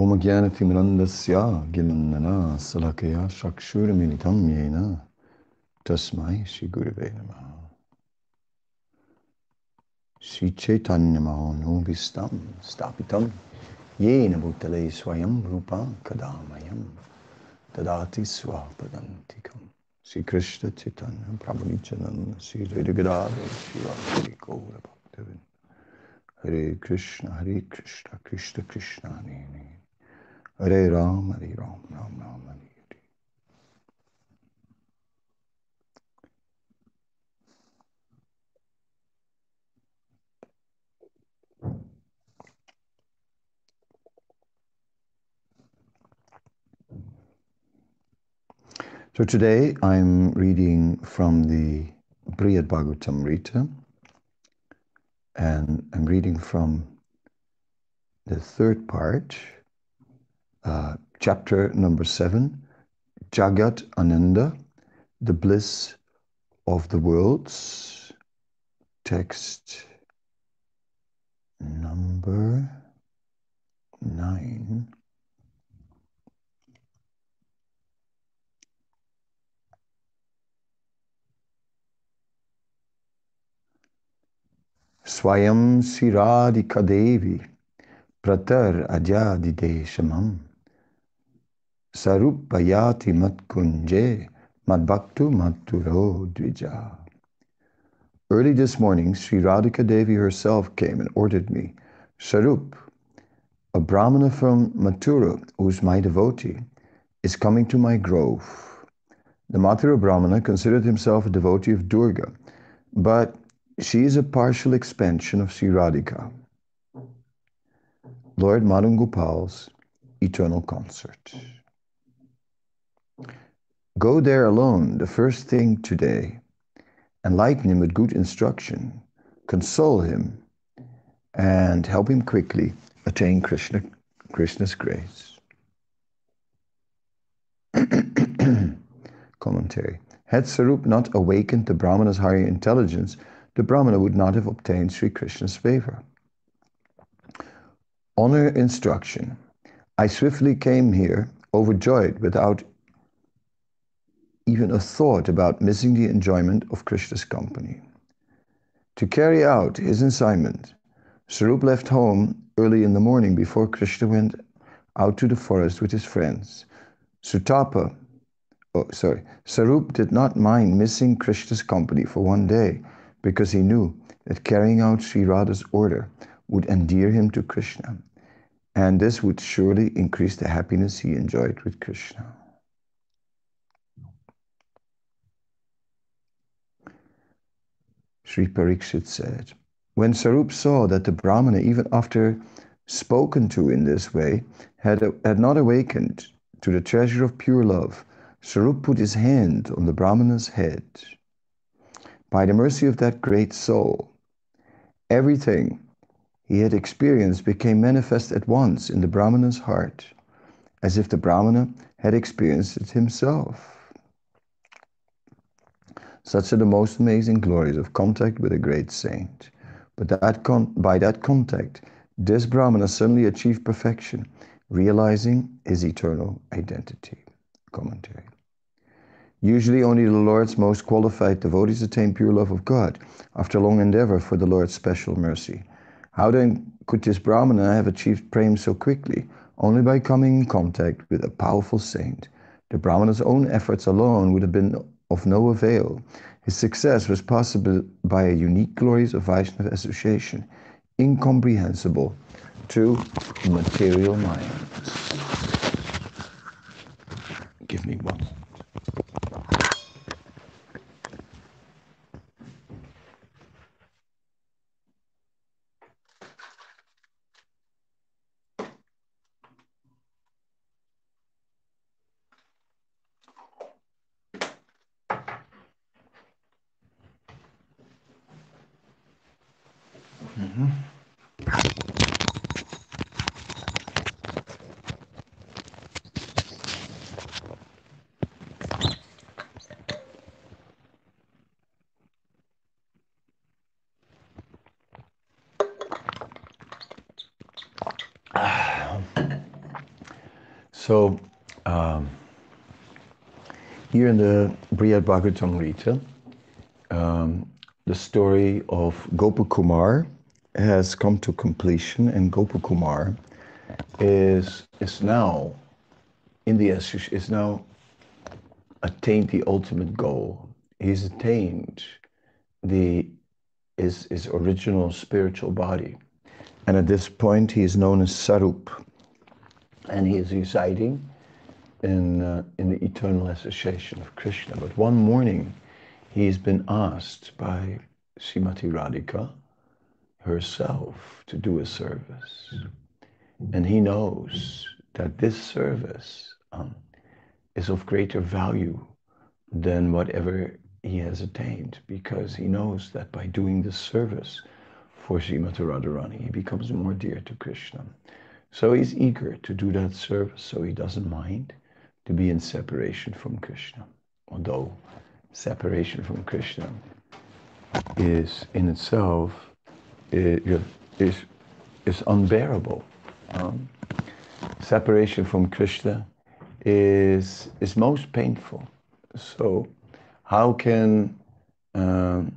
ओम ज्ञानतिमिरन्दस्य गिलन्दना सलकया चक्षुर्मिलितं येन तस्मै श्रीगुरवे नमः श्रीचैतन्यमनोभीष्टं स्थापितं येन भूतले स्वयं रूपं कदा मयं ददाति स्वपदन्तिकं श्रीकृष्णचैतन्यं प्रभुनिचनन् श्रीहृदगदाधर श्रीवासरिगौरभक्तविन् हरे कृष्ण हरे Krishna Krishna Krishna Hare Hare Hare Ram, Hare Ram, Ram Ram, Hare Hare. So today I'm reading from the Brihad Bhagavatamrita and I'm reading from the third part, uh, chapter number seven, Jagat Ananda, the bliss of the worlds. Text number nine. Swayam Siradika Devi Pratar Ajadideshamam Sarupayati Matkunje Madbhaktu Maturo Dvija. Early this morning, Sri Radhika Devi herself came and ordered me, Sarup, a Brahmana from Mathura, who's my devotee, is coming to my grove. The Mathura Brahmana considered himself a devotee of Durga, but she is a partial expansion of Sri Radhika, Lord Madan Gopal's eternal consort. Go there alone the first thing today, enlighten him with good instruction, console him, and help him quickly attain Krishna, Krishna's grace. Commentary. Had Sarup not awakened the Brahmana's higher intelligence, the Brahmana would not have obtained Sri Krishna's favor. Honor instruction. I swiftly came here, overjoyed, without even a thought about missing the enjoyment of Krishna's company. To carry out his assignment, Sarup left home early in the morning before Krishna went out to the forest with his friends. Sutapa, oh, sorry, Sarup did not mind missing Krishna's company for one day because he knew that carrying out Sri Radha's order would endear him to Krishna, and this would surely increase the happiness he enjoyed with Krishna. Sri Pariksit said, When Sarup saw that the Brahmana, even after spoken to in this way, had, had not awakened to the treasure of pure love, Sarup put his hand on the Brahmana's head. By the mercy of that great soul, everything he had experienced became manifest at once in the Brahmana's heart, as if the Brahmana had experienced it himself. Such are the most amazing glories of contact with a great saint. But that by that contact, this Brahmana suddenly achieved perfection, realizing his eternal identity. Commentary. Usually, only the Lord's most qualified devotees attain pure love of God after long endeavor for the Lord's special mercy. How then could this Brahmana have achieved prem so quickly? Only by coming in contact with a powerful saint. The Brahmana's own efforts alone would have been of no avail. His success was possible by a unique glories of Vaishnava association, incomprehensible to material minds. Give me one. So, um, here in the Brihad Bhagavatamrita, um, the story of Gopakumar has come to completion, and Gopakumar is is now in the is now attained the ultimate goal. He's attained the his, his original spiritual body. And at this point, he is known as Sarup. And he is residing in, uh, in the eternal association of Krishna. But one morning, he's been asked by Srimati Radhika herself to do a service. And he knows that this service um, is of greater value than whatever he has attained because he knows that by doing this service for Srimati Radharani, he becomes more dear to Krishna. So he's eager to do that service, so he doesn't mind to be in separation from Krishna. Although separation from Krishna is in itself is, is unbearable. Um, separation from Krishna is, is most painful. So how can um,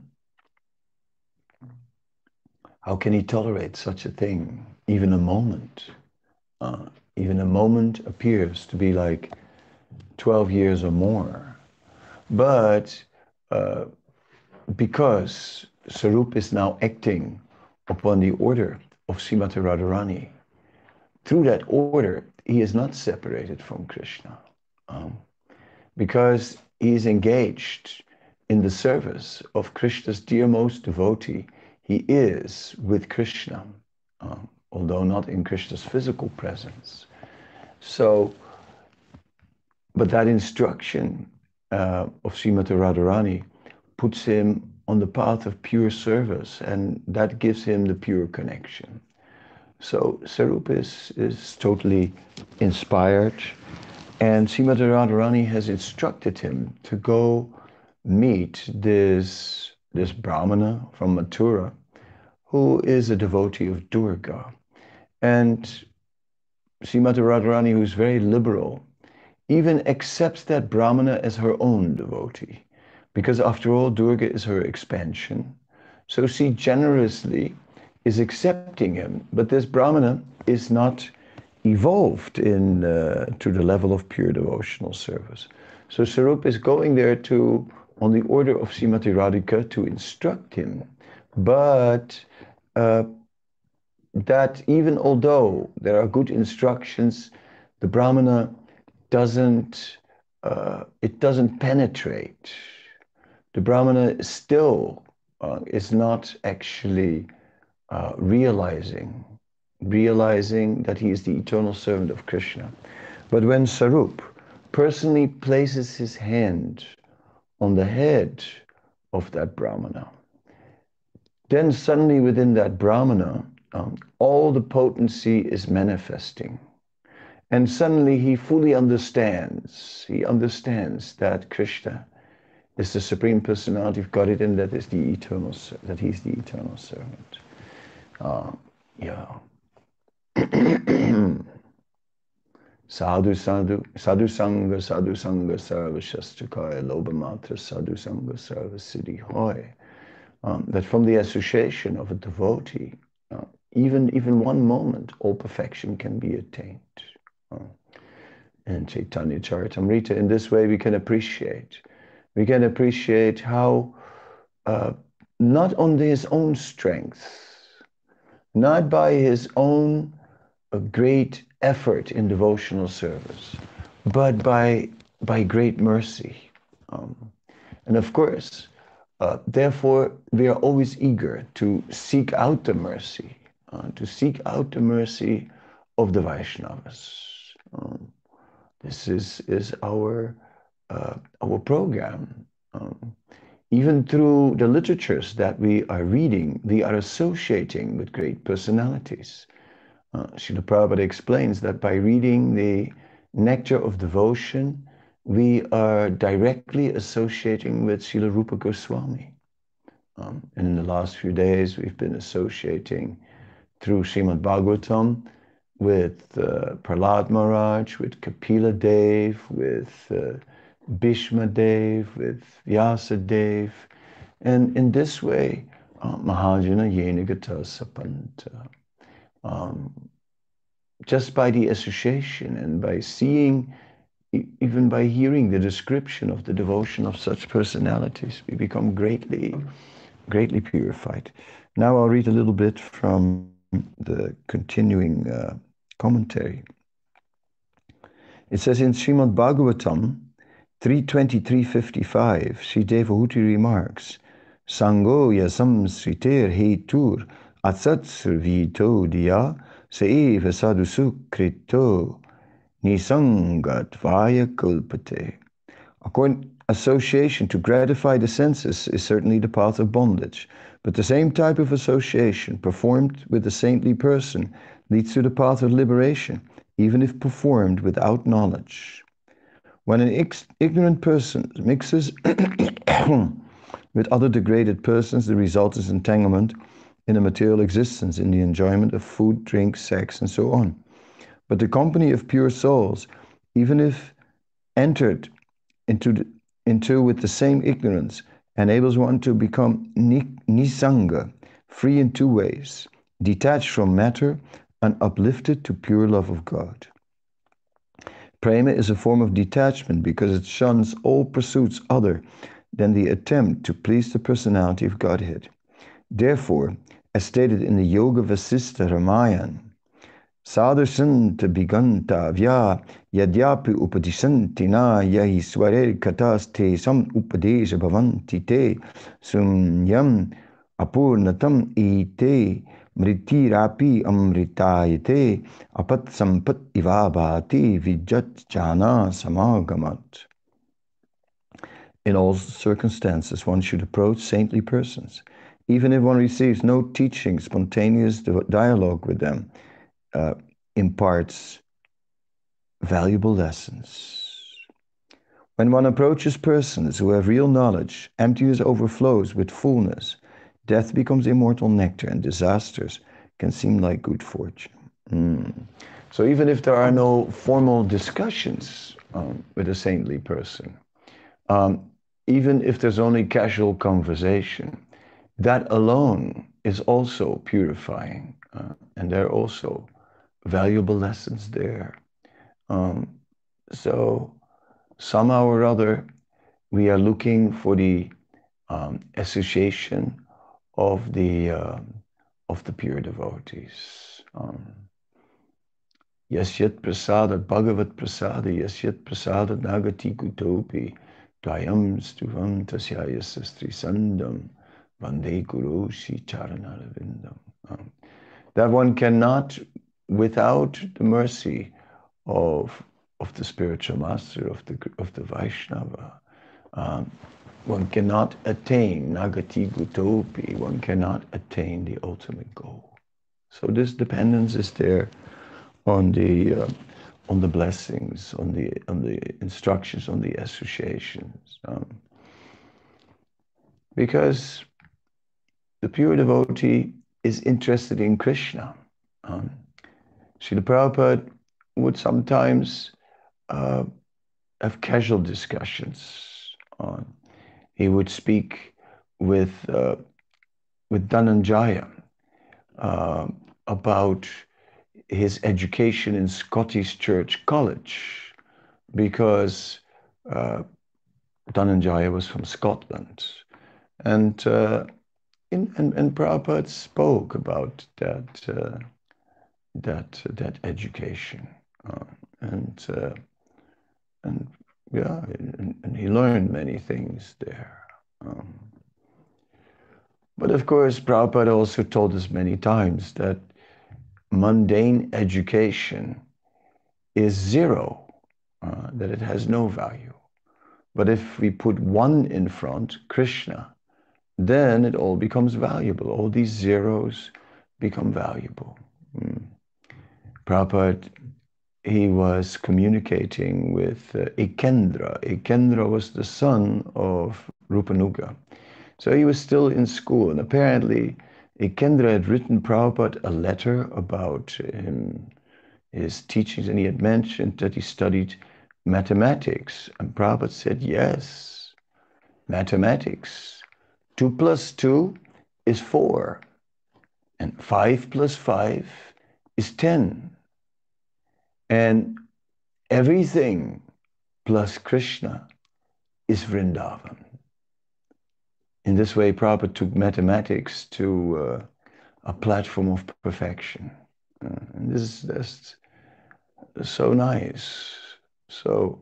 how can he tolerate such a thing? Even a moment, uh, even a moment appears to be like 12 years or more. But uh, because Sarup is now acting upon the order of Srimati Radharani, through that order, he is not separated from Krishna. Um, because he is engaged in the service of Krishna's dearmost devotee. He is with Krishna, uh, although not in Krishna's physical presence. So, but that instruction uh, of Srimati Radharani puts him on the path of pure service, and that gives him the pure connection. So Sarup is, is totally inspired and Srimati Radharani has instructed him to go meet this, this Brahmana from Mathura, who is a devotee of Durga. And Srimati Radharani, who's very liberal, even accepts that Brahmana as her own devotee. Because after all, Durga is her expansion. So she generously is accepting him. But this Brahmana is not evolved in uh, to the level of pure devotional service. So Sarup is going there to, on the order of Srimati Radhika, to instruct him. But uh, that even although there are good instructions, the Brahmana doesn't, uh, it doesn't penetrate. The Brahmana still uh, is not actually uh, realizing realizing that he is the eternal servant of Krishna. But when Sarup personally places his hand on the head of that Brahmana, then suddenly within that Brahmana, um, all the potency is manifesting. And suddenly he fully understands, he understands that Krishna is the Supreme Personality of Godhead and that is the eternal, that he's the eternal servant. Uh, yeah. sadhu sadhu sadhu sangha sadhu sangha sarva shastakaya lobamatra sadhu sangha sarva siddhi hoy. Um, that from the association of a devotee, uh, even even one moment, all perfection can be attained. Uh, and Chaitanya Charitamrita, in this way we can appreciate, we can appreciate how uh, not on his own strength, not by his own a great effort in devotional service, but by, by great mercy. Um, and of course, uh, therefore, we are always eager to seek out the mercy, uh, to seek out the mercy of the Vaishnavas. Um, this is, is our, uh, our program. Um, even through the literatures that we are reading, we are associating with great personalities. Uh, Srila Prabhupada explains that by reading the Nectar of Devotion, we are directly associating with Srila Rupa Goswami. Um, and in the last few days, we've been associating through Srimad Bhagavatam with uh, Prahlad Maharaj, with Kapila Dev, with uh, Bhishma Dev, with Vyasa Dev. And in this way, uh, Mahajana Yenigata Sapanta. Um, just by the association and by seeing, even by hearing the description of the devotion of such personalities, we become greatly, greatly purified. Now I'll read a little bit from the continuing uh, commentary. It says in Srimad Bhagavatam 323.55, Sri Devahuti remarks, Sango yasam sriter hetur atsat servito diya Saiva sadhusukrito nisangat vaya kulpate. According association to gratify the senses is certainly the path of bondage, but the same type of association performed with a saintly person leads to the path of liberation, even if performed without knowledge. When an ignorant person mixes with other degraded persons, the result is entanglement in a material existence, in the enjoyment of food, drink, sex, and so on. But the company of pure souls, even if entered into, the, into with the same ignorance, enables one to become nisanga, free in two ways, detached from matter and uplifted to pure love of God. Prema is a form of detachment because it shuns all pursuits other than the attempt to please the personality of Godhead. Therefore, as stated in the Yoga Vasistha Ramayana, Sadhasanta biganta vya yadyapi upadishanti na yahi sware kataste sam upadesha bhavanti te sumyam apurnatam ite mritirapi amritayate apat sampat ivabhati vijat jana samagamat. In all circumstances, one should approach saintly persons even if one receives no teaching, spontaneous dialogue with them uh, imparts valuable lessons. When one approaches persons who have real knowledge, emptiness overflows with fullness. Death becomes immortal nectar, and disasters can seem like good fortune. Mm. So, even if there are no formal discussions um, with a saintly person, um, even if there's only casual conversation, that alone is also purifying. Uh, and there also valuable lessons there. Um, so, somehow or other, we are looking for the um, association of the uh, of the pure devotees. Um, Yasyat prasada bhagavat prasada yasyat prasada nagati kutopi dayam stuvam tasyaya sastri sandam Vande Guru Charanarvindam. Um, that one cannot, without the mercy of, of the spiritual master, of the, of the Vaishnava, um, one cannot attain Nagati Gutopi, one cannot attain the ultimate goal. So this dependence is there on the uh, on the blessings, on the on the instructions, on the associations, um, because the pure devotee is interested in Krishna. Um, Srila Prabhupada would sometimes uh, have casual discussions. On, he would speak with, uh, with Dhananjaya uh, about his education in Scottish Church College because uh, Dhananjaya was from Scotland. And uh, in, and, and Prabhupada spoke about that uh, that that education, uh, and uh, and yeah, and, and, he learned many things there. Um, but of course, Prabhupada also told us many times that mundane education is zero, uh, that it has no value. But if we put one in front, Krishna, then it all becomes valuable. All these zeros become valuable. Mm. Prabhupada, he was communicating with uh, Ikendra. Ekendra was the son of Rupanuga. So he was still in school, and apparently Ekendra had written Prabhupada a letter about his teachings, and he had mentioned that he studied mathematics. And Prabhupada said, Yes, mathematics. 2 plus 2 is 4, and 5 plus 5 is 10. And everything plus Krishna is Vrindavan. In this way, Prabhupada took mathematics to uh, a platform of perfection. Uh, and this is just so nice. So,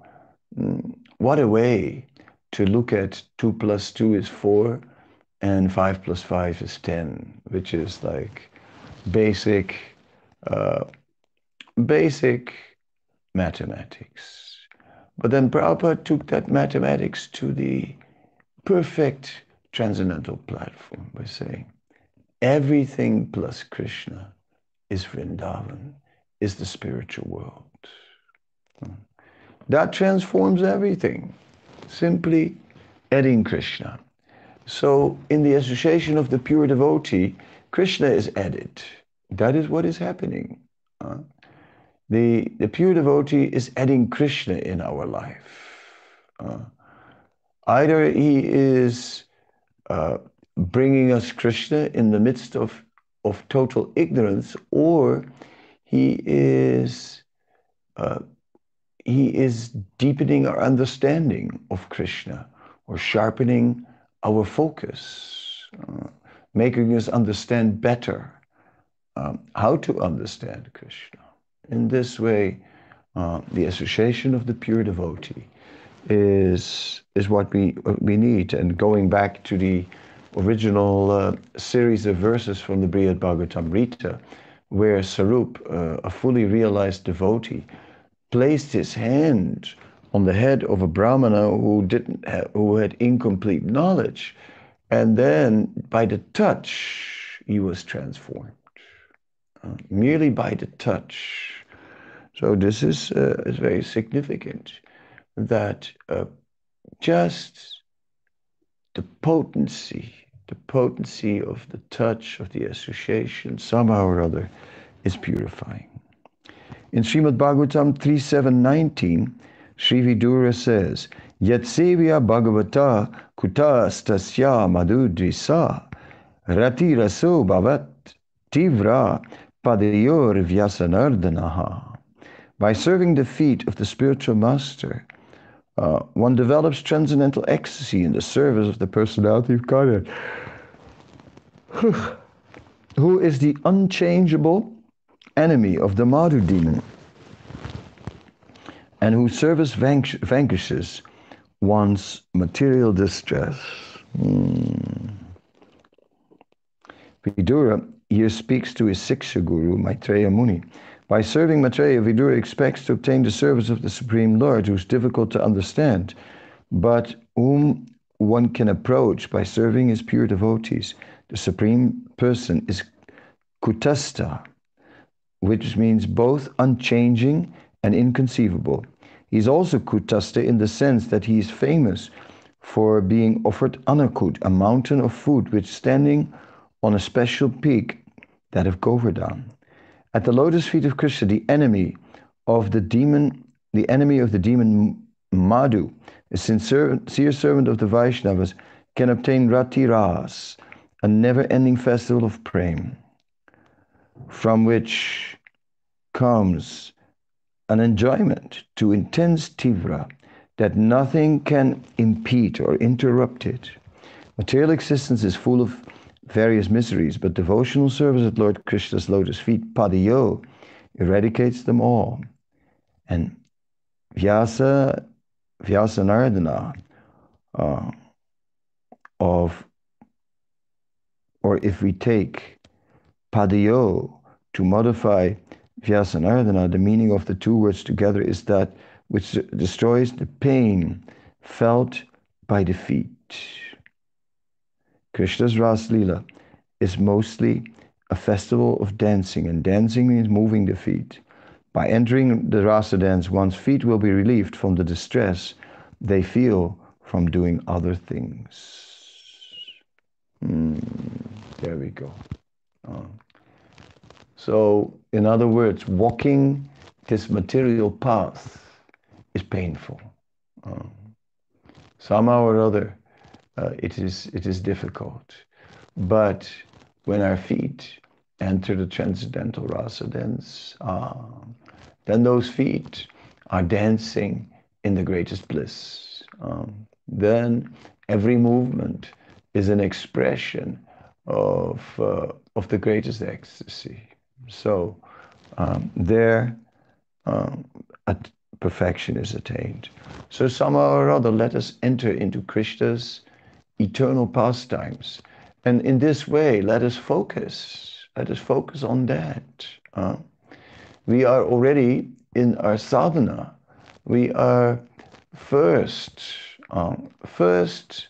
mm, what a way to look at 2 plus 2 is 4 and 5 plus 5 is 10, which is like basic, uh, basic mathematics. But then Prabhupada took that mathematics to the perfect transcendental platform by saying, everything plus Krishna is Vrindavan, is the spiritual world. That transforms everything. Simply adding Krishna. So, in the association of the pure devotee, Krishna is added. That is what is happening. Uh, the, the pure devotee is adding Krishna in our life. Uh, either he is uh, bringing us Krishna in the midst of, of total ignorance, or he is uh, he is deepening our understanding of Krishna or sharpening our focus, uh, making us understand better um, how to understand Krishna. In this way, uh, the association of the pure devotee is, is what we, what we need. And going back to the original uh, series of verses from the Brihad Bhagavatamrita, where Sarup, uh, a fully realized devotee, placed his hand on the head of a brahmana who didn't have, who had incomplete knowledge, and then by the touch he was transformed, uh, merely by the touch. So this is uh, is very significant that uh, just the potency, the potency of the touch of the association somehow or other is purifying. In Srimad Bhagavatam 3719, Sri Vidura says, Yatsevya Bhagavata kutastasya madhudrisa rati raso bhavat tivra padayor vyasanardanaha. By serving the feet of the spiritual master, uh, one develops transcendental ecstasy in the service of the personality of Godhead, who is the unchangeable enemy of the Madhu demon, and whose service vanquishes one's material distress. Hmm. Vidura here speaks to his Siksha guru, Maitreya Muni. By serving Maitreya, Vidura expects to obtain the service of the Supreme Lord, who is difficult to understand, but whom one can approach by serving his pure devotees. The Supreme Person is Kutastha, which means both unchanging and inconceivable. He's also Kutaste in the sense that he is famous for being offered Anakut, a mountain of food which standing on a special peak, that of Govardhan. At the lotus feet of Krishna, the enemy of the demon, the enemy of the demon Madhu, a sincere servant of the Vaishnavas, can obtain Rati Ras, a never-ending festival of prema from which comes an enjoyment to intense tivra that nothing can impede or interrupt it. Material existence is full of various miseries, but devotional service at Lord Krishna's lotus feet, padayo, eradicates them all. And Vyasa, Vyasa Nardana, uh, of, or if we take padayo, to modify Vyasanardana, the meaning of the two words together is that which destroys the pain felt by the feet. Krishna's Ras Lila is mostly a festival of dancing, and dancing means moving the feet. By entering the rasa dance, one's feet will be relieved from the distress they feel from doing other things. Mm, there we go. Uh, so, in other words, walking this material path is painful. Um, somehow or other, uh, it is it is difficult. But when our feet enter the transcendental rasa dance, uh, then those feet are dancing in the greatest bliss. Um, then every movement is an expression of uh, of the greatest ecstasy. So um, there, um, perfection is attained. So somehow or other, let us enter into Krishna's eternal pastimes, and in this way, let us focus. Let us focus on that. Uh, we are already in our sadhana. We are first, um, first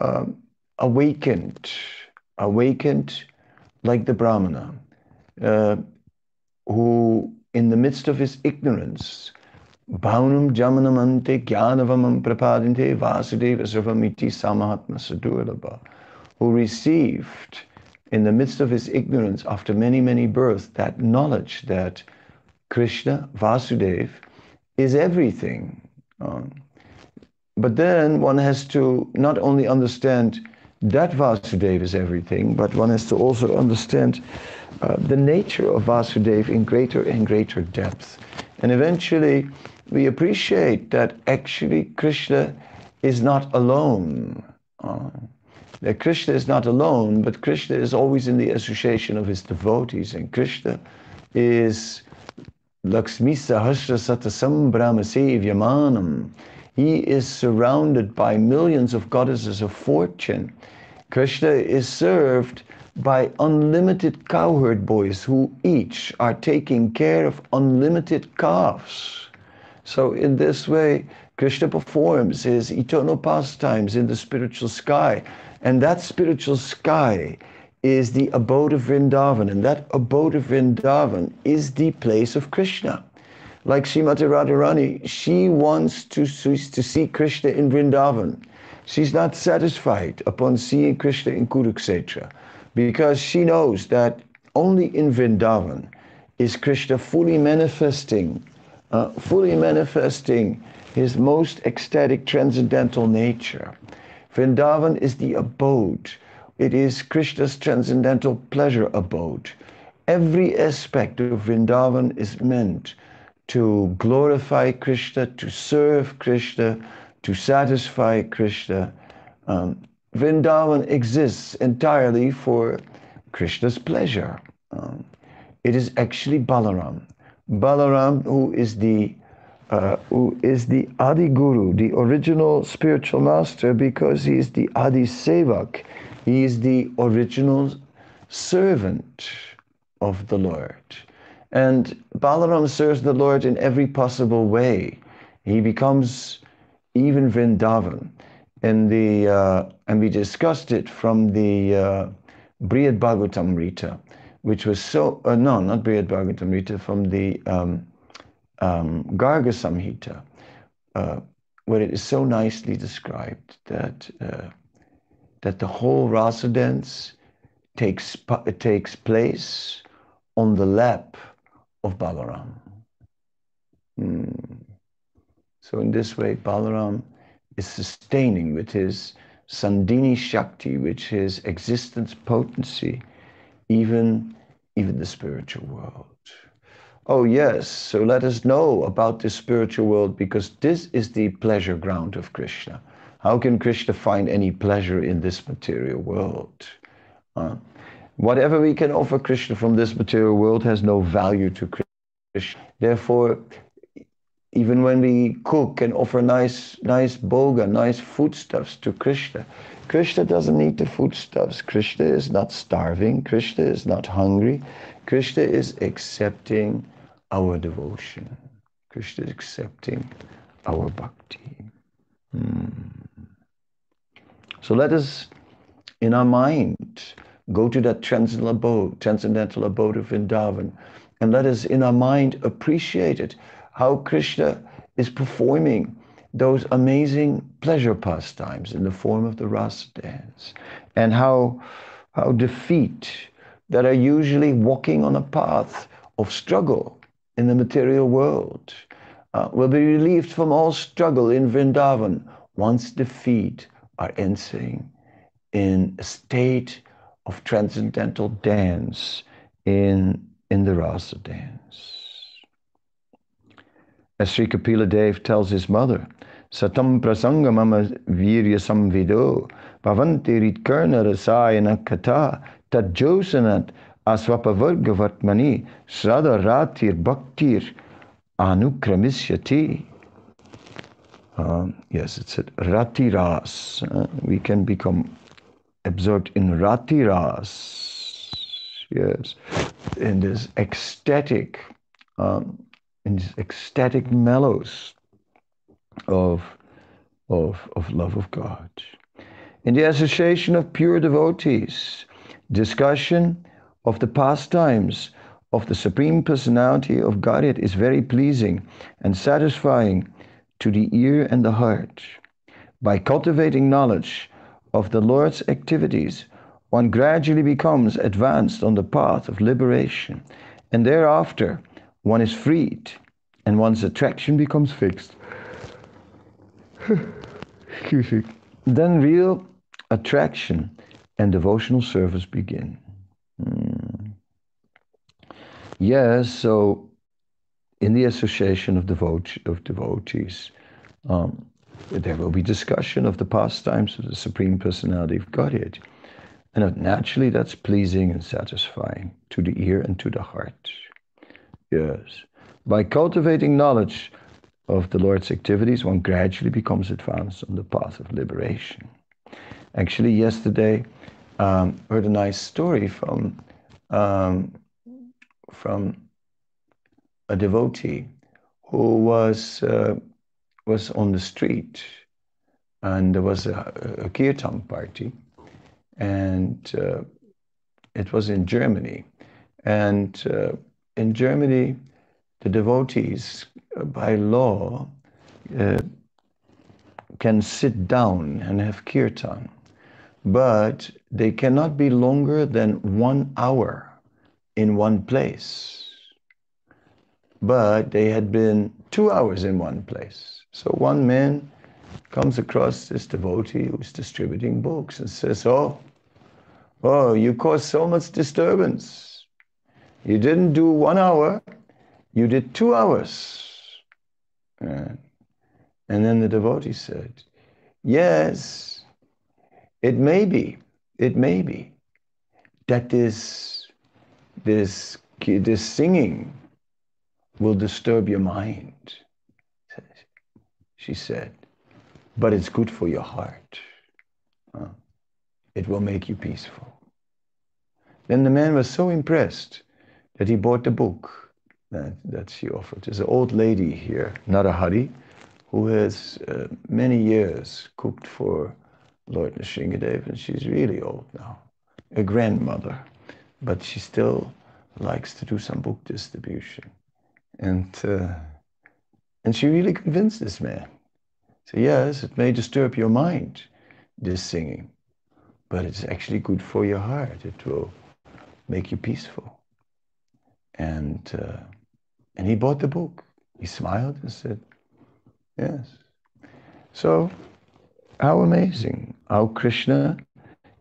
um, awakened, awakened like the Brahmana, uh, who in the midst of his ignorance, Bhaunam Jamanamante Jnanavamam Prapadinte Vasudeva Sarvamiti Samahatma who received in the midst of his ignorance after many, many births that knowledge that Krishna, Vasudeva, is everything. Um, but then one has to not only understand that Vasudeva is everything, but one has to also understand uh, the nature of Vasudeva in greater and greater depth. And eventually, we appreciate that actually Krishna is not alone. Uh, that Krishna is not alone, but Krishna is always in the association of his devotees, and Krishna is Lakshmi Sahasra Satasambrahma Sevyamanam. He is surrounded by millions of goddesses of fortune. Krishna is served by unlimited cowherd boys who each are taking care of unlimited calves. So, in this way, Krishna performs his eternal pastimes in the spiritual sky. And that spiritual sky is the abode of Vrindavan. And that abode of Vrindavan is the place of Krishna. Like Srimati Radharani, she wants to, to see Krishna in Vrindavan. She's not satisfied upon seeing Krishna in Kurukshetra because she knows that only in Vrindavan is Krishna fully manifesting, uh, fully manifesting his most ecstatic transcendental nature. Vrindavan is the abode. It is Krishna's transcendental pleasure abode. Every aspect of Vrindavan is meant to glorify Krishna, to serve Krishna, to satisfy Krishna. Um, Vrindavan exists entirely for Krishna's pleasure. Um, it is actually Balaram. Balaram, who is the uh, who is the Adi Guru, the original spiritual master, because he is the Adi Sevak. He is the original servant of the Lord. And Balaram serves the Lord in every possible way. He becomes even Vrindavan. And, the, uh, and we discussed it from the uh, Brihad which was so, uh, no, not Brihad Bhagavatamrita, from the um, um, Garga Samhita, uh, where it is so nicely described that, uh, that the whole rasa dance takes, takes place on the lap of Balaram. Mm. So in this way, Balaram is sustaining with his Sandhini Shakti, which his existence potency, even, even the spiritual world. Oh, yes, so let us know about the spiritual world because this is the pleasure ground of Krishna. How can Krishna find any pleasure in this material world? Uh, whatever we can offer Krishna from this material world has no value to Krishna. Therefore, even when we cook and offer nice, nice bhoga, nice foodstuffs to Krishna, Krishna doesn't need the foodstuffs. Krishna is not starving. Krishna is not hungry. Krishna is accepting our devotion. Krishna is accepting our bhakti. Hmm. So let us, in our mind, go to that transcendental abode, transcendental abode of Vrindavan, and let us, in our mind, appreciate it how Krishna is performing those amazing pleasure pastimes in the form of the rasa dance, and how, how the feet that are usually walking on a path of struggle in the material world, uh, will be relieved from all struggle in Vrindavan once the feet are entering in a state of transcendental dance in, in the rasa dance. As Sri Kapila Dev tells his mother, Satam prasanga mama virya samvido bhavanti ritkarna rasayana kata tadjosanat asvapavarga vatmani srada ratir bhaktir anukramisyati. Um, yes, it's at ratiras. Uh, we can become absorbed in ratiras. Yes, in this ecstatic, um, in ecstatic mellows of, of, of love of God. In the association of pure devotees, discussion of the pastimes of the Supreme Personality of Godhead is very pleasing and satisfying to the ear and the heart. By cultivating knowledge of the Lord's activities, one gradually becomes advanced on the path of liberation, and thereafter one is freed and one's attraction becomes fixed. Excuse me. Then real attraction and devotional service begin. Hmm. Yes, so in the association of, devote, of devotees, um, there will be discussion of the pastimes of the Supreme Personality of Godhead. And naturally, that's pleasing and satisfying to the ear and to the heart. Yes. By cultivating knowledge of the Lord's activities, one gradually becomes advanced on the path of liberation. Actually, yesterday, um, heard a nice story from um, from a devotee who was uh, was on the street, and there was a, a kirtan party, and uh, it was in Germany, and uh, in Germany, the devotees uh, by law uh, can sit down and have kirtan but they cannot be longer than one hour in one place. But they had been two hours in one place. So one man comes across this devotee who's distributing books and says, Oh, oh, you caused so much disturbance. You didn't do one hour, you did two hours. And then the devotee said, Yes, it may be, it may be that this, this, this singing will disturb your mind, she said, but it's good for your heart. It will make you peaceful. Then the man was so impressed that he bought the book that, that she offered. There's an old lady here, Narahari, who has uh, many years cooked for Lord Nrsingadev, and she's really old now, a grandmother, but she still likes to do some book distribution. And, uh, and she really convinced this man. So yes, it may disturb your mind, this singing, but it's actually good for your heart. It will make you peaceful. And, uh, and he bought the book. He smiled and said, yes. So how amazing how Krishna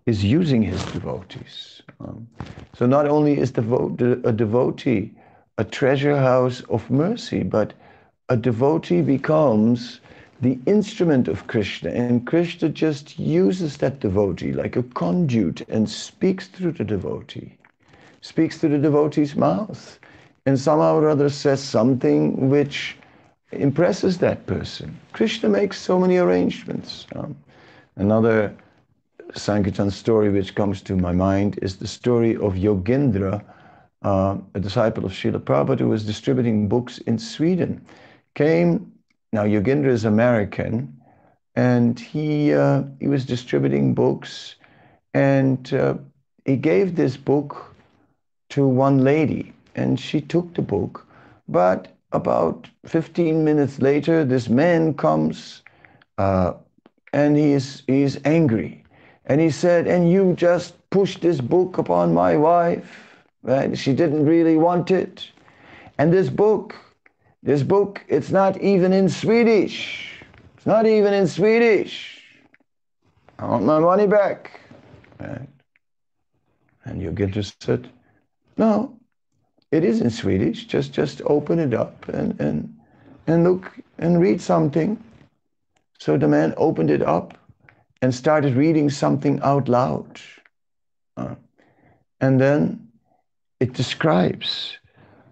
is using his devotees. Um, so not only is devo- a devotee a treasure house of mercy, but a devotee becomes the instrument of Krishna, and Krishna just uses that devotee like a conduit and speaks through the devotee, speaks through the devotee's mouth, and somehow or other says something which impresses that person. Krishna makes so many arrangements. Um, another Sankirtan story which comes to my mind is the story of Yogendra, uh, a disciple of Srila Prabhupada who was distributing books in Sweden. Came, now Yogendra is American, and he, uh, he was distributing books, and uh, he gave this book to one lady, and she took the book, but about 15 minutes later, this man comes uh, and he's, he's angry. And he said, And you just pushed this book upon my wife. Right? She didn't really want it. And this book, this book, it's not even in Swedish. It's not even in Swedish. I want my money back. Right? And you get interested? No, it is in Swedish. Just just open it up and, and, and look and read something. So the man opened it up and started reading something out loud. Uh, and then it describes,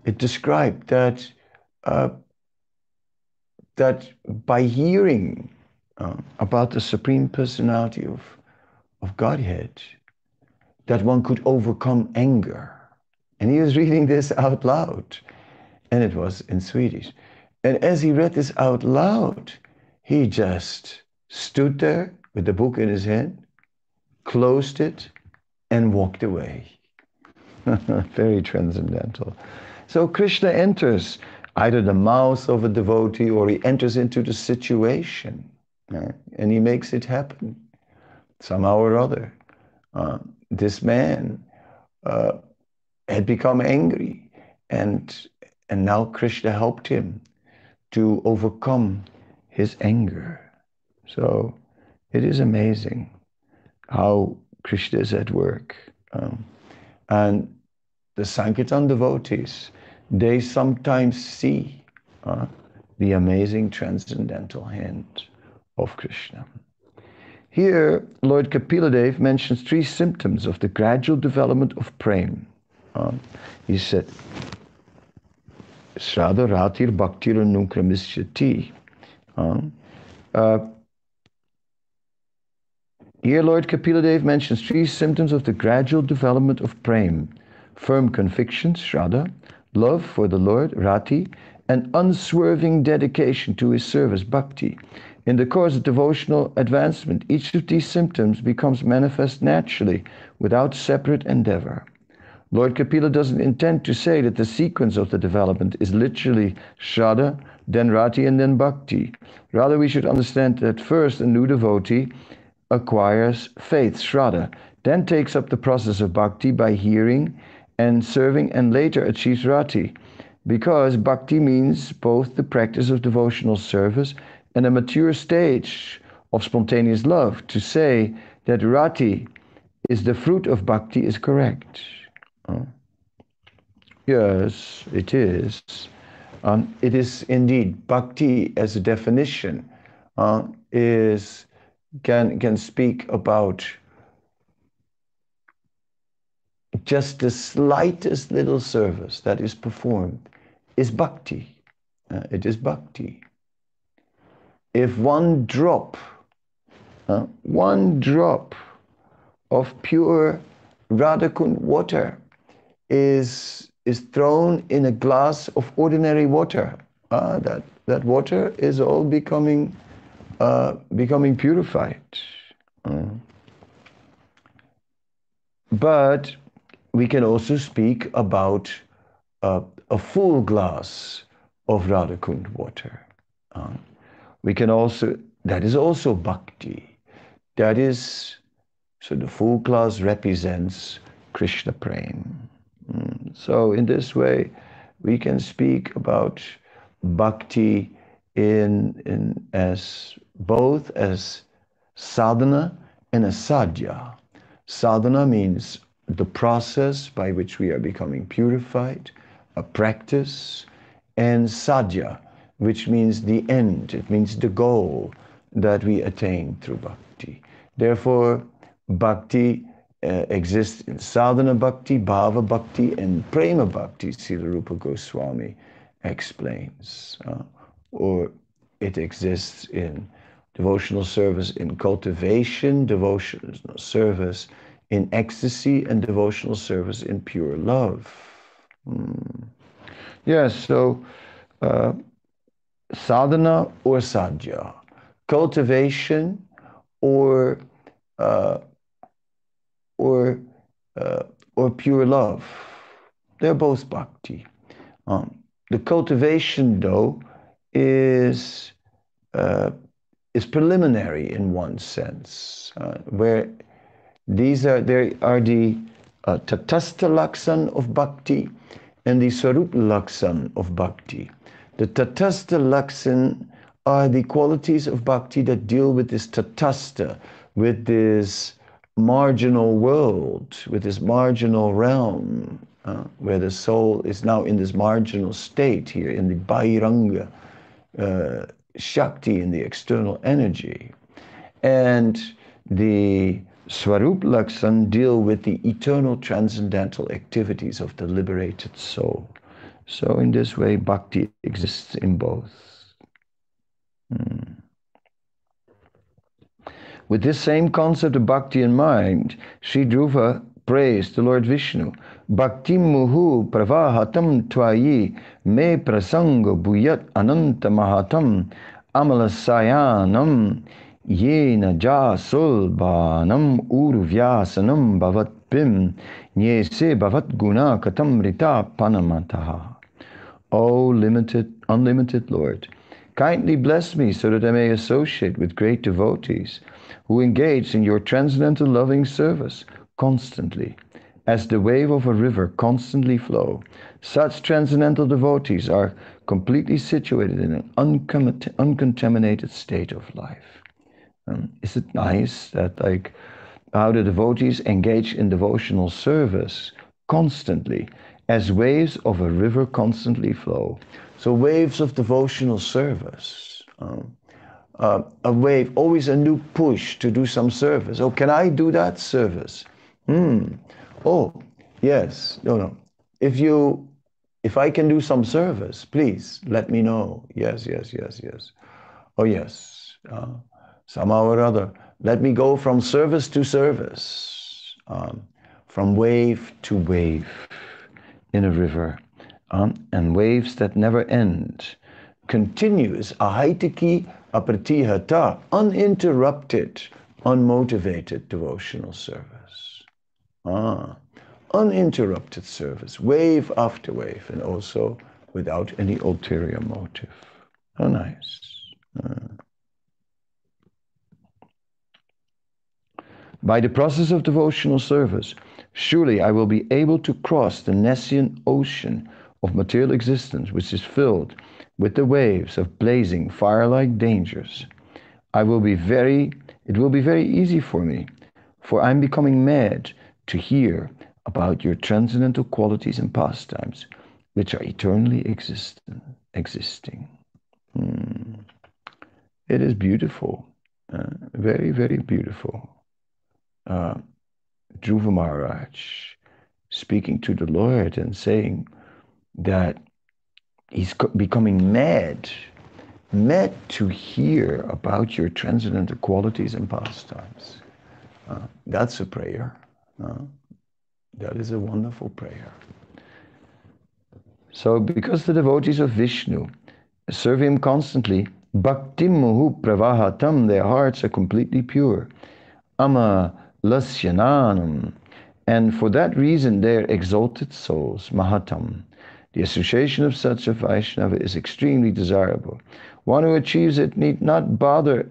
it described that, uh, that by hearing uh, about the Supreme Personality of, of Godhead, that one could overcome anger. And he was reading this out loud, and it was in Swedish. And as he read this out loud, he just stood there with the book in his hand, closed it, and walked away. Very transcendental. So Krishna enters either the mouth of a devotee or he enters into the situation right? and he makes it happen somehow or other. Uh, this man uh, had become angry and, and now Krishna helped him to overcome his anger. So it is amazing how Krishna is at work. Um, and the Sankirtan devotees, they sometimes see uh, the amazing transcendental hand of Krishna. Here, Lord Kapila Dev mentions three symptoms of the gradual development of prem. Uh, he said, Shraddha Ratir Bhaktir Nunkramishyati. Uh, uh, here, Lord Kapila mentions three symptoms of the gradual development of prem firm convictions, Shraddha, love for the Lord, Rati, and unswerving dedication to his service, Bhakti. In the course of devotional advancement, each of these symptoms becomes manifest naturally without separate endeavor. Lord Kapila doesn't intend to say that the sequence of the development is literally Shraddha, then Rati, and then Bhakti. Rather, we should understand that first a new devotee acquires faith, Shraddha, then takes up the process of Bhakti by hearing and serving, and later achieves Rati. Because Bhakti means both the practice of devotional service and a mature stage of spontaneous love. To say that Rati is the fruit of Bhakti is correct. Yes, it is. Um, it is indeed Bhakti as a definition uh, is can can speak about just the slightest little service that is performed is bhakti. Uh, it is bhakti. If one drop, uh, one drop of pure Radhakund water is, is thrown in a glass of ordinary water, uh, that, that water is all becoming, uh, becoming purified. Uh. but we can also speak about uh, a full glass of Radhakund water. Uh, we can also, that is also bhakti. That is, so the full glass represents Krishna prem. Mm. So in this way, we can speak about bhakti in, in as both as sadhana and as sadhya. Sadhana means the process by which we are becoming purified, a practice, and sadhya, which means the end, it means the goal that we attain through bhakti. Therefore, bhakti uh, exists in sadhana bhakti, bhava bhakti, and prema bhakti, Srila Rupa Goswami explains. Uh, or it exists in devotional service in cultivation, devotional service in ecstasy and devotional service in pure love. Mm. Yes, so uh, sadhana or sadhya, cultivation or uh, or uh, or pure love. They're both bhakti. Um, the cultivation, though, is uh, is preliminary in one sense, uh, where these are, there are the uh, tatastha laksan of bhakti, and the sarup Laksan of Bhakti. The Tatastha Laksan are the qualities of Bhakti that deal with this Tatastha, with this marginal world, with this marginal realm, uh, where the soul is now in this marginal state here, in the Bahiranga uh, Shakti, in the external energy. And the Swarup Laksan deal with the eternal transcendental activities of the liberated soul. So in this way, bhakti exists in both. Hmm. With this same concept of bhakti in mind, Sri Dhruva praised the Lord Vishnu. Bhakti muhu pravahatam tvayi me prasanga bhuyat ananta mahatam amalasayanam Yena jasulbanam urvyasanam bhavat pim nyese bhavat guna katamrita panamataha. O limited, unlimited Lord, kindly bless me so that I may associate with great devotees who engage in your transcendental loving service constantly. As the wave of a river constantly flow, such transcendental devotees are completely situated in an uncontaminated state of life. Um, is it nice that like how the devotees engage in devotional service constantly as waves of a river constantly flow? So waves of devotional service. Um, uh, a wave, always a new push to do some service. Oh, can I do that service? Hmm. Oh, yes. No, no. If you, if I can do some service, please let me know. Yes, yes, yes, yes. Oh, yes. Uh, somehow or other. Let me go from service to service, um, from wave to wave in a river, um, and waves that never end. Continuous, ahaitiki apratihata, uninterrupted, unmotivated devotional service. Ah, uninterrupted service, wave after wave, and also without any ulterior motive. How nice. Uh. By the process of devotional service, surely I will be able to cross the nescient ocean of material existence, which is filled with the waves of blazing fire-like dangers. I will be very, it will be very easy for me, for I'm becoming mad to hear about your transcendental qualities and pastimes, which are eternally existent, existing. Hmm. It is beautiful, uh, very, very beautiful uh, Dhruva Maharaj speaking to the Lord and saying that he's becoming mad, mad to hear about your transcendental qualities and pastimes. Uh, that's a prayer. Uh, that is a wonderful prayer. So, because the devotees of Vishnu serve him constantly, bhaktim muhu pravahatam, their hearts are completely pure. Ama Lasyananam. And for that reason, they are exalted souls, Mahatam. The association of such a Vaishnava is extremely desirable. One who achieves it need not bother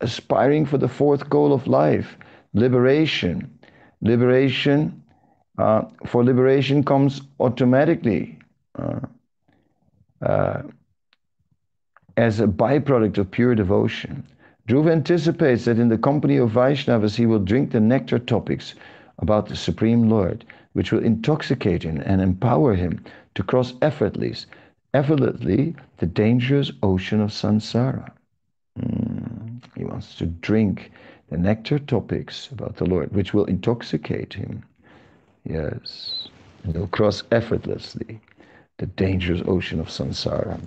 aspiring for the fourth goal of life, liberation. Liberation, uh, for liberation comes automatically uh, uh, as a byproduct of pure devotion. Dhruva anticipates that in the company of Vaishnavas he will drink the nectar topics about the Supreme Lord, which will intoxicate him and empower him to cross effortlessly, effortlessly the dangerous ocean of samsara. Mm, he wants to drink the nectar topics about the Lord, which will intoxicate him. Yes, and he'll cross effortlessly the dangerous ocean of samsara.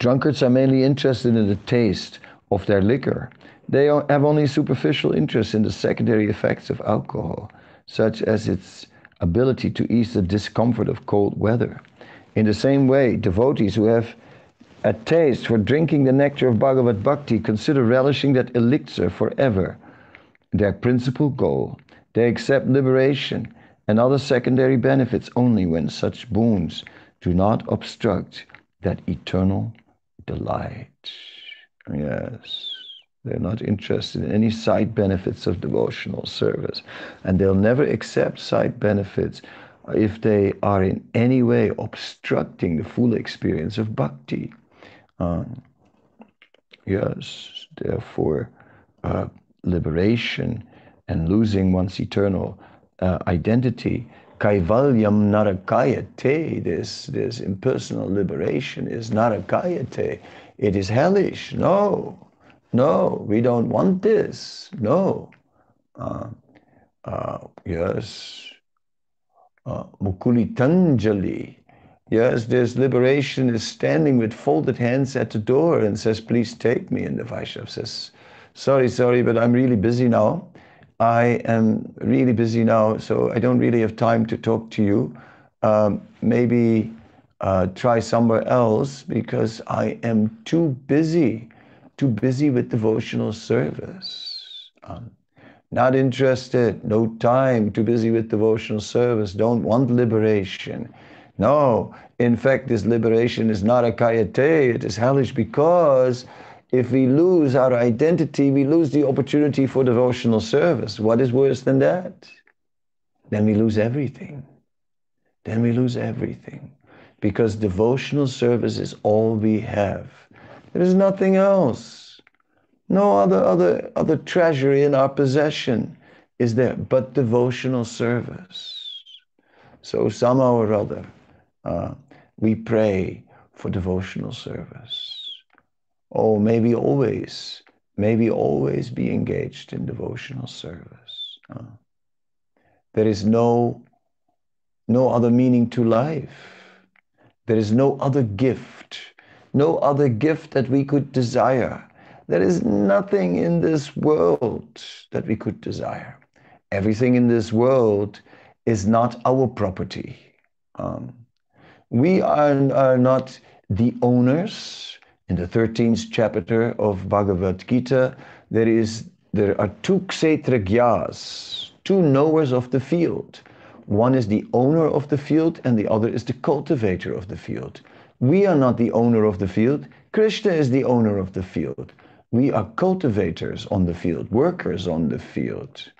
Drunkards are mainly interested in the taste of their liquor. They have only superficial interest in the secondary effects of alcohol, such as its ability to ease the discomfort of cold weather. In the same way, devotees who have a taste for drinking the nectar of Bhagavad Bhakti consider relishing that elixir forever their principal goal. They accept liberation and other secondary benefits only when such boons do not obstruct that eternal delight. Yes. They're not interested in any side benefits of devotional service. And they'll never accept side benefits if they are in any way obstructing the full experience of bhakti. Um, yes, therefore, uh, liberation and losing one's eternal uh, identity. Kaivalyam narakayate, this, this impersonal liberation is narakayate. It is hellish. No, no, we don't want this. No. Uh, uh, yes. Uh, Mukulitanjali. Yes, this liberation is standing with folded hands at the door and says, Please take me. And the Vaishnav says, Sorry, sorry, but I'm really busy now. I am really busy now, so I don't really have time to talk to you. Um, maybe uh, try somewhere else because I am too busy, too busy with devotional service. Um, not interested, no time, too busy with devotional service, don't want liberation. No, in fact, this liberation is narakayate, it is hellish because if we lose our identity, we lose the opportunity for devotional service. What is worse than that? Then we lose everything. Then we lose everything. Because devotional service is all we have. There is nothing else. No other, other, other treasury in our possession is there but devotional service. So somehow or other, uh, we pray for devotional service. Oh, maybe always, maybe always be engaged in devotional service. Uh, there is no, no other meaning to life. There is no other gift, no other gift that we could desire. There is nothing in this world that we could desire. Everything in this world is not our property. Um, we are, are not the owners in the 13th chapter of Bhagavad Gita, there is there are two kshetragyas, two knowers of the field. One is the owner of the field and the other is the cultivator of the field. We are not the owner of the field. Krishna is the owner of the field. We are cultivators on the field, workers on the field.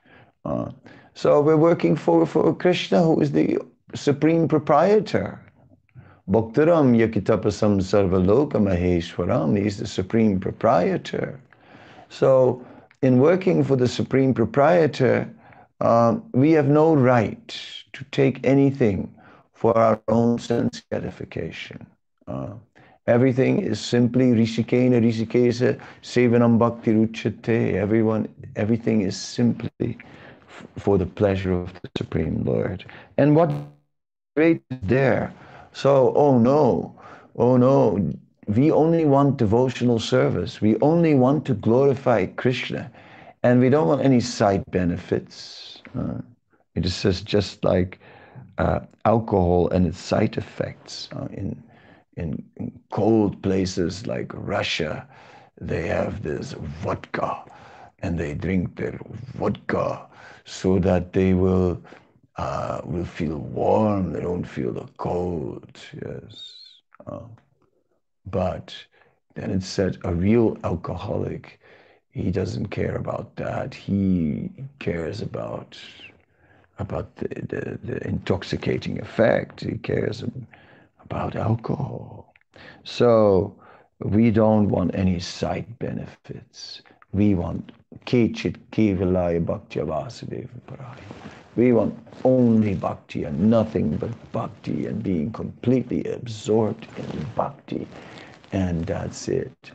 Uh, so we're working for, for Krishna, who is the supreme proprietor. Bhaktaram Yakitapasam Sarvaloka Maheshwaram. He's the supreme proprietor. So, in working for the supreme proprietor, uh, we have no right to take anything for our own sense gratification. Uh, everything is simply Rishikena Rishikesa Sevanam Bhakti Ruchate. Everyone, everything is simply for the pleasure of the Supreme Lord. And what great is there so, oh no, oh no, we only want devotional service. We only want to glorify Krishna. And we don't want any side benefits. Uh, it says just like uh, alcohol and its side effects. Uh, in, in, cold places like Russia, they have this vodka and they drink their vodka so that they will uh, will feel warm, they don't feel the cold, yes. Uh, but then it said a real alcoholic, he doesn't care about that. He cares about about the, the, the intoxicating effect. He cares about alcohol. So we don't want any side benefits. We want Paraya. We want only bhakti and nothing but bhakti and being completely absorbed in bhakti. And that's it.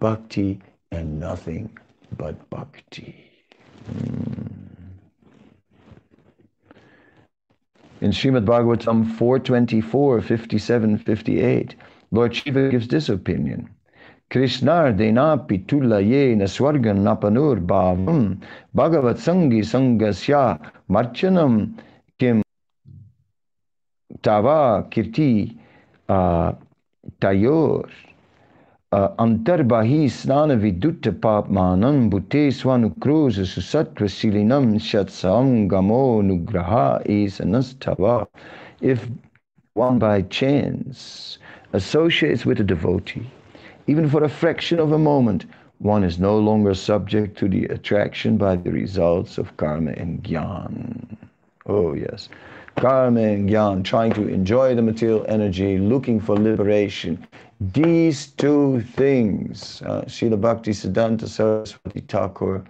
Bhakti and nothing but bhakti. Mm. In Shrimad Bhagavatam 424, 57, 58, Lord Shiva gives this opinion. Krishnar denapi tulaye naswargan napanur bhavam bhagavat sangi sangasya marchanam kim tava kirti uh, tayor. Antarbahi snana vidutta papmanam susatva silinam shatsam gamo nugraha. If one by chance associates with a devotee, even for a fraction of a moment, one is no longer subject to the attraction by the results of karma and gyan. Oh, yes. Karma and gyan, trying to enjoy the material energy, looking for liberation, these two things, uh, Srila Bhakti Siddhanta Saraswati Thakur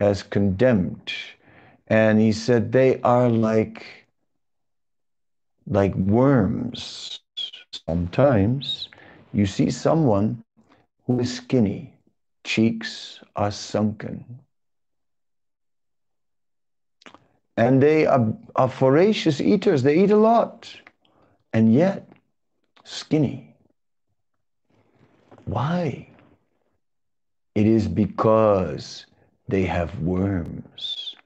has condemned. And he said they are like, like worms. Sometimes you see someone who is skinny, cheeks are sunken, and they are, are voracious eaters. They eat a lot, and yet skinny. Why? It is because they have worms.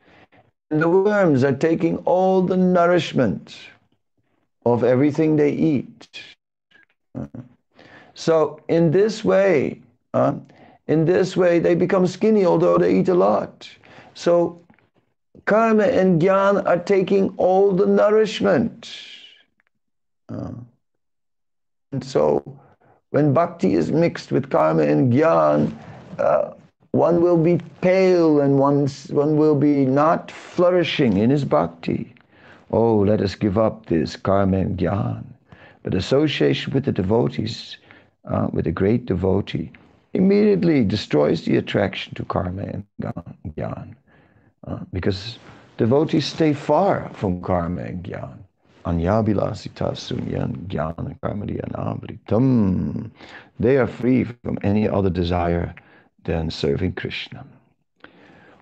And the worms are taking all the nourishment of everything they eat. So in this way, uh, in this way, they become skinny, although they eat a lot. So karma and gyan are taking all the nourishment. Uh, and so when bhakti is mixed with karma and gyan, uh, one will be pale and one's, one will be not flourishing in his bhakti. Oh, let us give up this karma and gyan. But association with the devotees, uh, with a great devotee, immediately destroys the attraction to karma and gyan. Uh, because devotees stay far from karma and gyan. Anyabilasita sunyan jnana karmadyanamritam. They are free from any other desire than serving Krishna.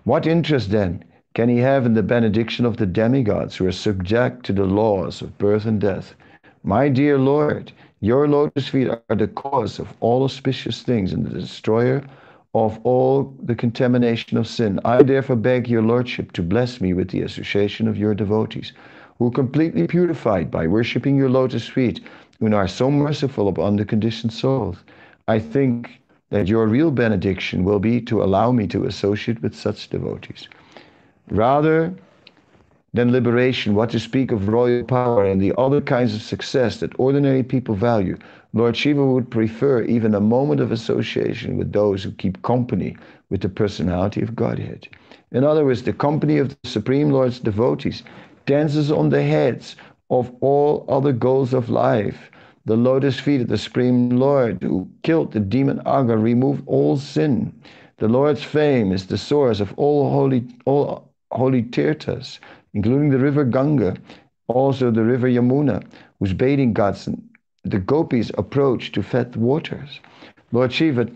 What interest then can he have in the benediction of the demigods who are subject to the laws of birth and death? My dear Lord, your lotus feet are the cause of all auspicious things and the destroyer of all the contamination of sin. I therefore beg your Lordship to bless me with the association of your devotees who completely purified by worshipping your lotus feet and are so merciful upon the conditioned souls. I think that your real benediction will be to allow me to associate with such devotees. Rather than liberation, what to speak of royal power and the other kinds of success that ordinary people value, Lord Shiva would prefer even a moment of association with those who keep company with the personality of Godhead. In other words, the company of the Supreme Lord's devotees dances on the heads of all other goals of life. The lotus feet of the Supreme Lord, who killed the demon Aga, removed all sin. The Lord's fame is the source of all holy, all holy tirthas, including the river Ganga, also the river Yamuna, whose bathing ghats the gopis approach to fetch waters. Lord Shiva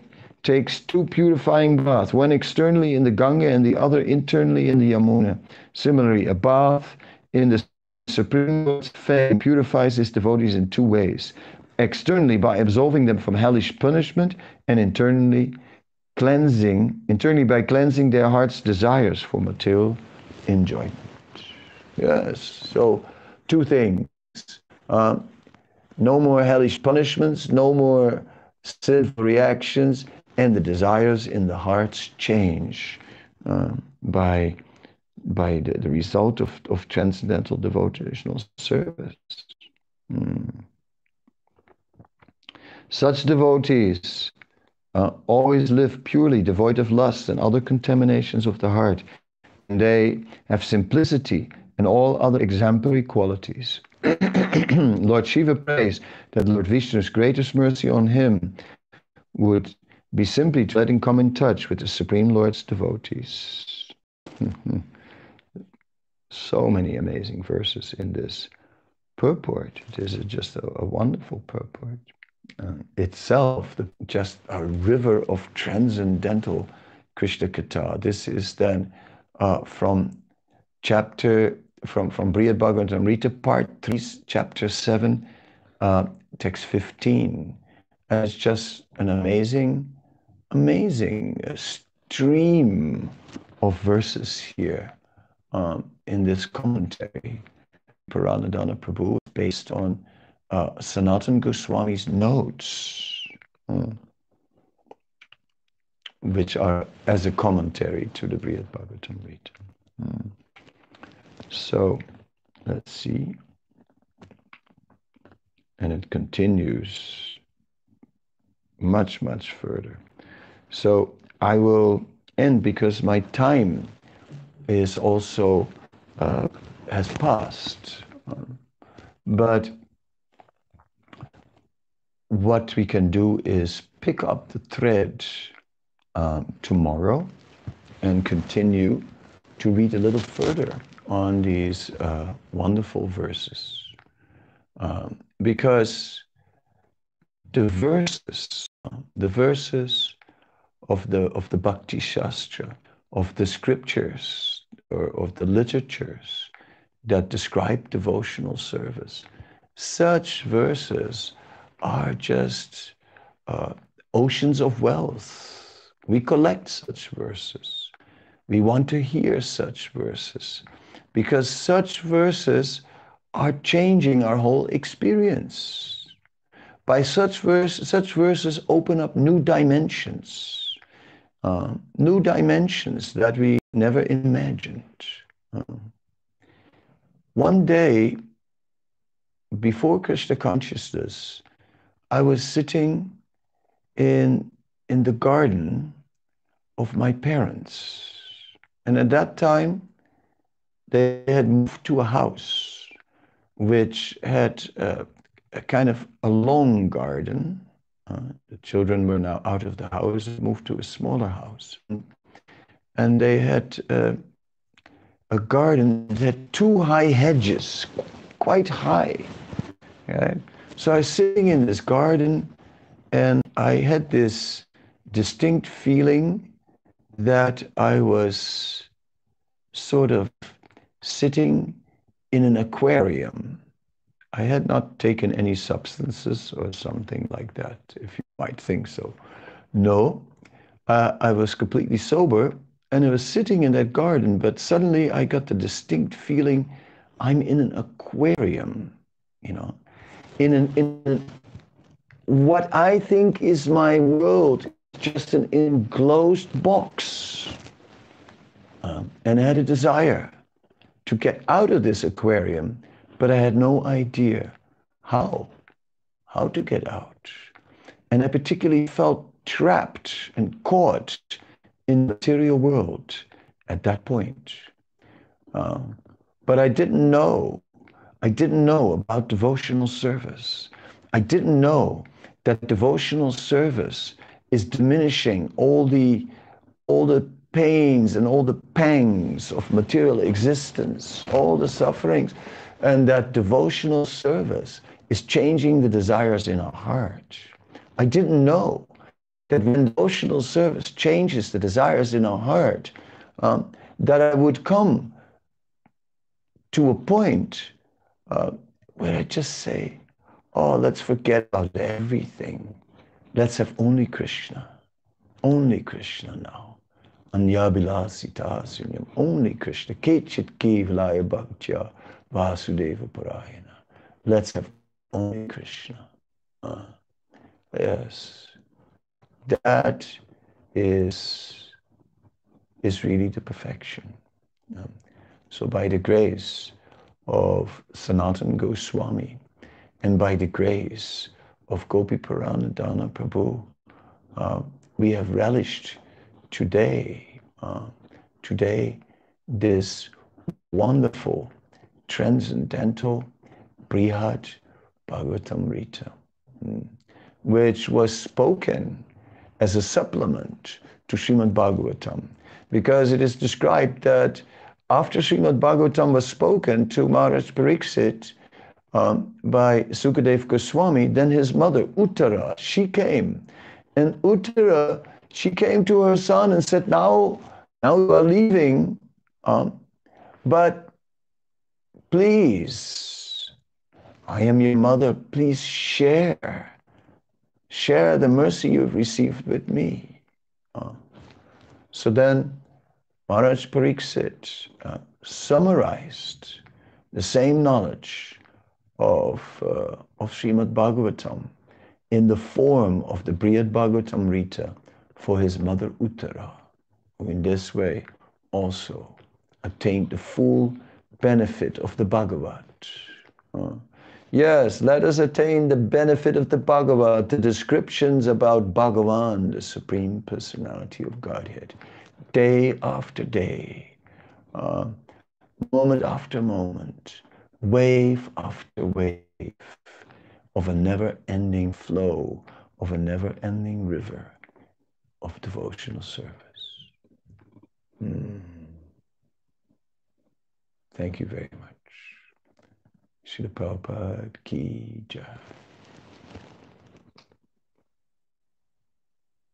takes two purifying baths, one externally in the Ganga and the other internally in the Yamuna. Similarly, a bath in the Supreme Lord's fame purifies his devotees in two ways externally by absolving them from hellish punishment, and internally cleansing, internally by cleansing their heart's desires for material enjoyment. Yes, so two things. Uh, no more hellish punishments, no more sinful reactions, and the desires in the hearts change uh, by by the, the result of, of transcendental devotional service. Mm. Such devotees uh, always live purely, devoid of lust and other contaminations of the heart. And they have simplicity and all other exemplary qualities. Lord Shiva prays that Lord Vishnu's greatest mercy on him would be simply to let him come in touch with the Supreme Lord's devotees. so many amazing verses in this purport. This is just a, a wonderful purport. Uh, itself, the, just a river of transcendental Krishna Katha. This is then uh, from chapter, from, from Brihad Bhagavatamrita, part 3, chapter 7, uh, text 15. And it's just an amazing, amazing stream of verses here um, in this commentary, Paranadhana Prabhu, based on uh, Sanatan Goswami's notes, um, which are as a commentary to the Brihad Bhagavatamrita. Um, so, let's see. And it continues much, much further. So I will end because my time is also uh, has passed. But what we can do is pick up the thread um, tomorrow and continue to read a little further on these uh, wonderful verses. Um, because the verses, the verses of the, of the Bhakti Shastra, of the scriptures, or of the literatures that describe devotional service, such verses are just uh, oceans of wealth. We collect such verses. We want to hear such verses because such verses are changing our whole experience. By such verse, such verses open up new dimensions, uh, new dimensions that we never imagined. Uh, one day, before Krishna consciousness, I was sitting in, in the garden of my parents. And at that time, they had moved to a house which had uh, a kind of a long garden. Uh, the children were now out of the house, moved to a smaller house. And they had uh, a garden that had two high hedges, quite high. Right? So I was sitting in this garden and I had this distinct feeling that I was sort of sitting in an aquarium. I had not taken any substances or something like that, if you might think so. No, uh, I was completely sober and I was sitting in that garden, but suddenly I got the distinct feeling I'm in an aquarium, you know, in an, in an what I think is my world, just an enclosed box. Um, and I had a desire to get out of this aquarium, but I had no idea how, how to get out. And I particularly felt trapped and caught in the material world at that point. Um, but I didn't know. I didn't know about devotional service. I didn't know that devotional service is diminishing all the all the pains and all the pangs of material existence, all the sufferings, and that devotional service is changing the desires in our heart. I didn't know that when devotional service changes the desires in our heart, um, that I would come to a point uh, where I just say, Oh, let's forget about everything. Let's have only Krishna. Only Krishna now. Anyabilasita. Only Krishna. Kechit kevalaya bhaktya vasudeva parayana. Let's have only Krishna. Uh, yes. That is, is really the perfection. Um, so by the grace of Sanatan Goswami, and by the grace of Gopiparanadhana Prabhu, uh, we have relished today, uh, today, this wonderful, transcendental Brihad Bhagavatamrita, mm, which was spoken as a supplement to Srimad Bhagavatam, because it is described that after Srimad Bhagavatam was spoken to Maharaj Pariksit, um, by Sukadev Goswami, then his mother, Uttara, she came. And Uttara, she came to her son and said, now, now you are leaving, um, but please, I am your mother, please share. Share the mercy you've received with me. Uh, so then Maharaj Pariksit uh, summarized the same knowledge of, uh, of Srimad Bhagavatam in the form of the Brihad Bhagavatamrita for his mother Uttara, who in this way also attained the full benefit of the Bhagavad. Uh, yes, let us attain the benefit of the Bhagavat, the descriptions about Bhagavan, the Supreme Personality of Godhead, day after day, uh, moment after moment wave after wave of a never ending flow, of a never ending river of devotional service. Mm. Thank you very much. Srila Prabhupada Ki Jai.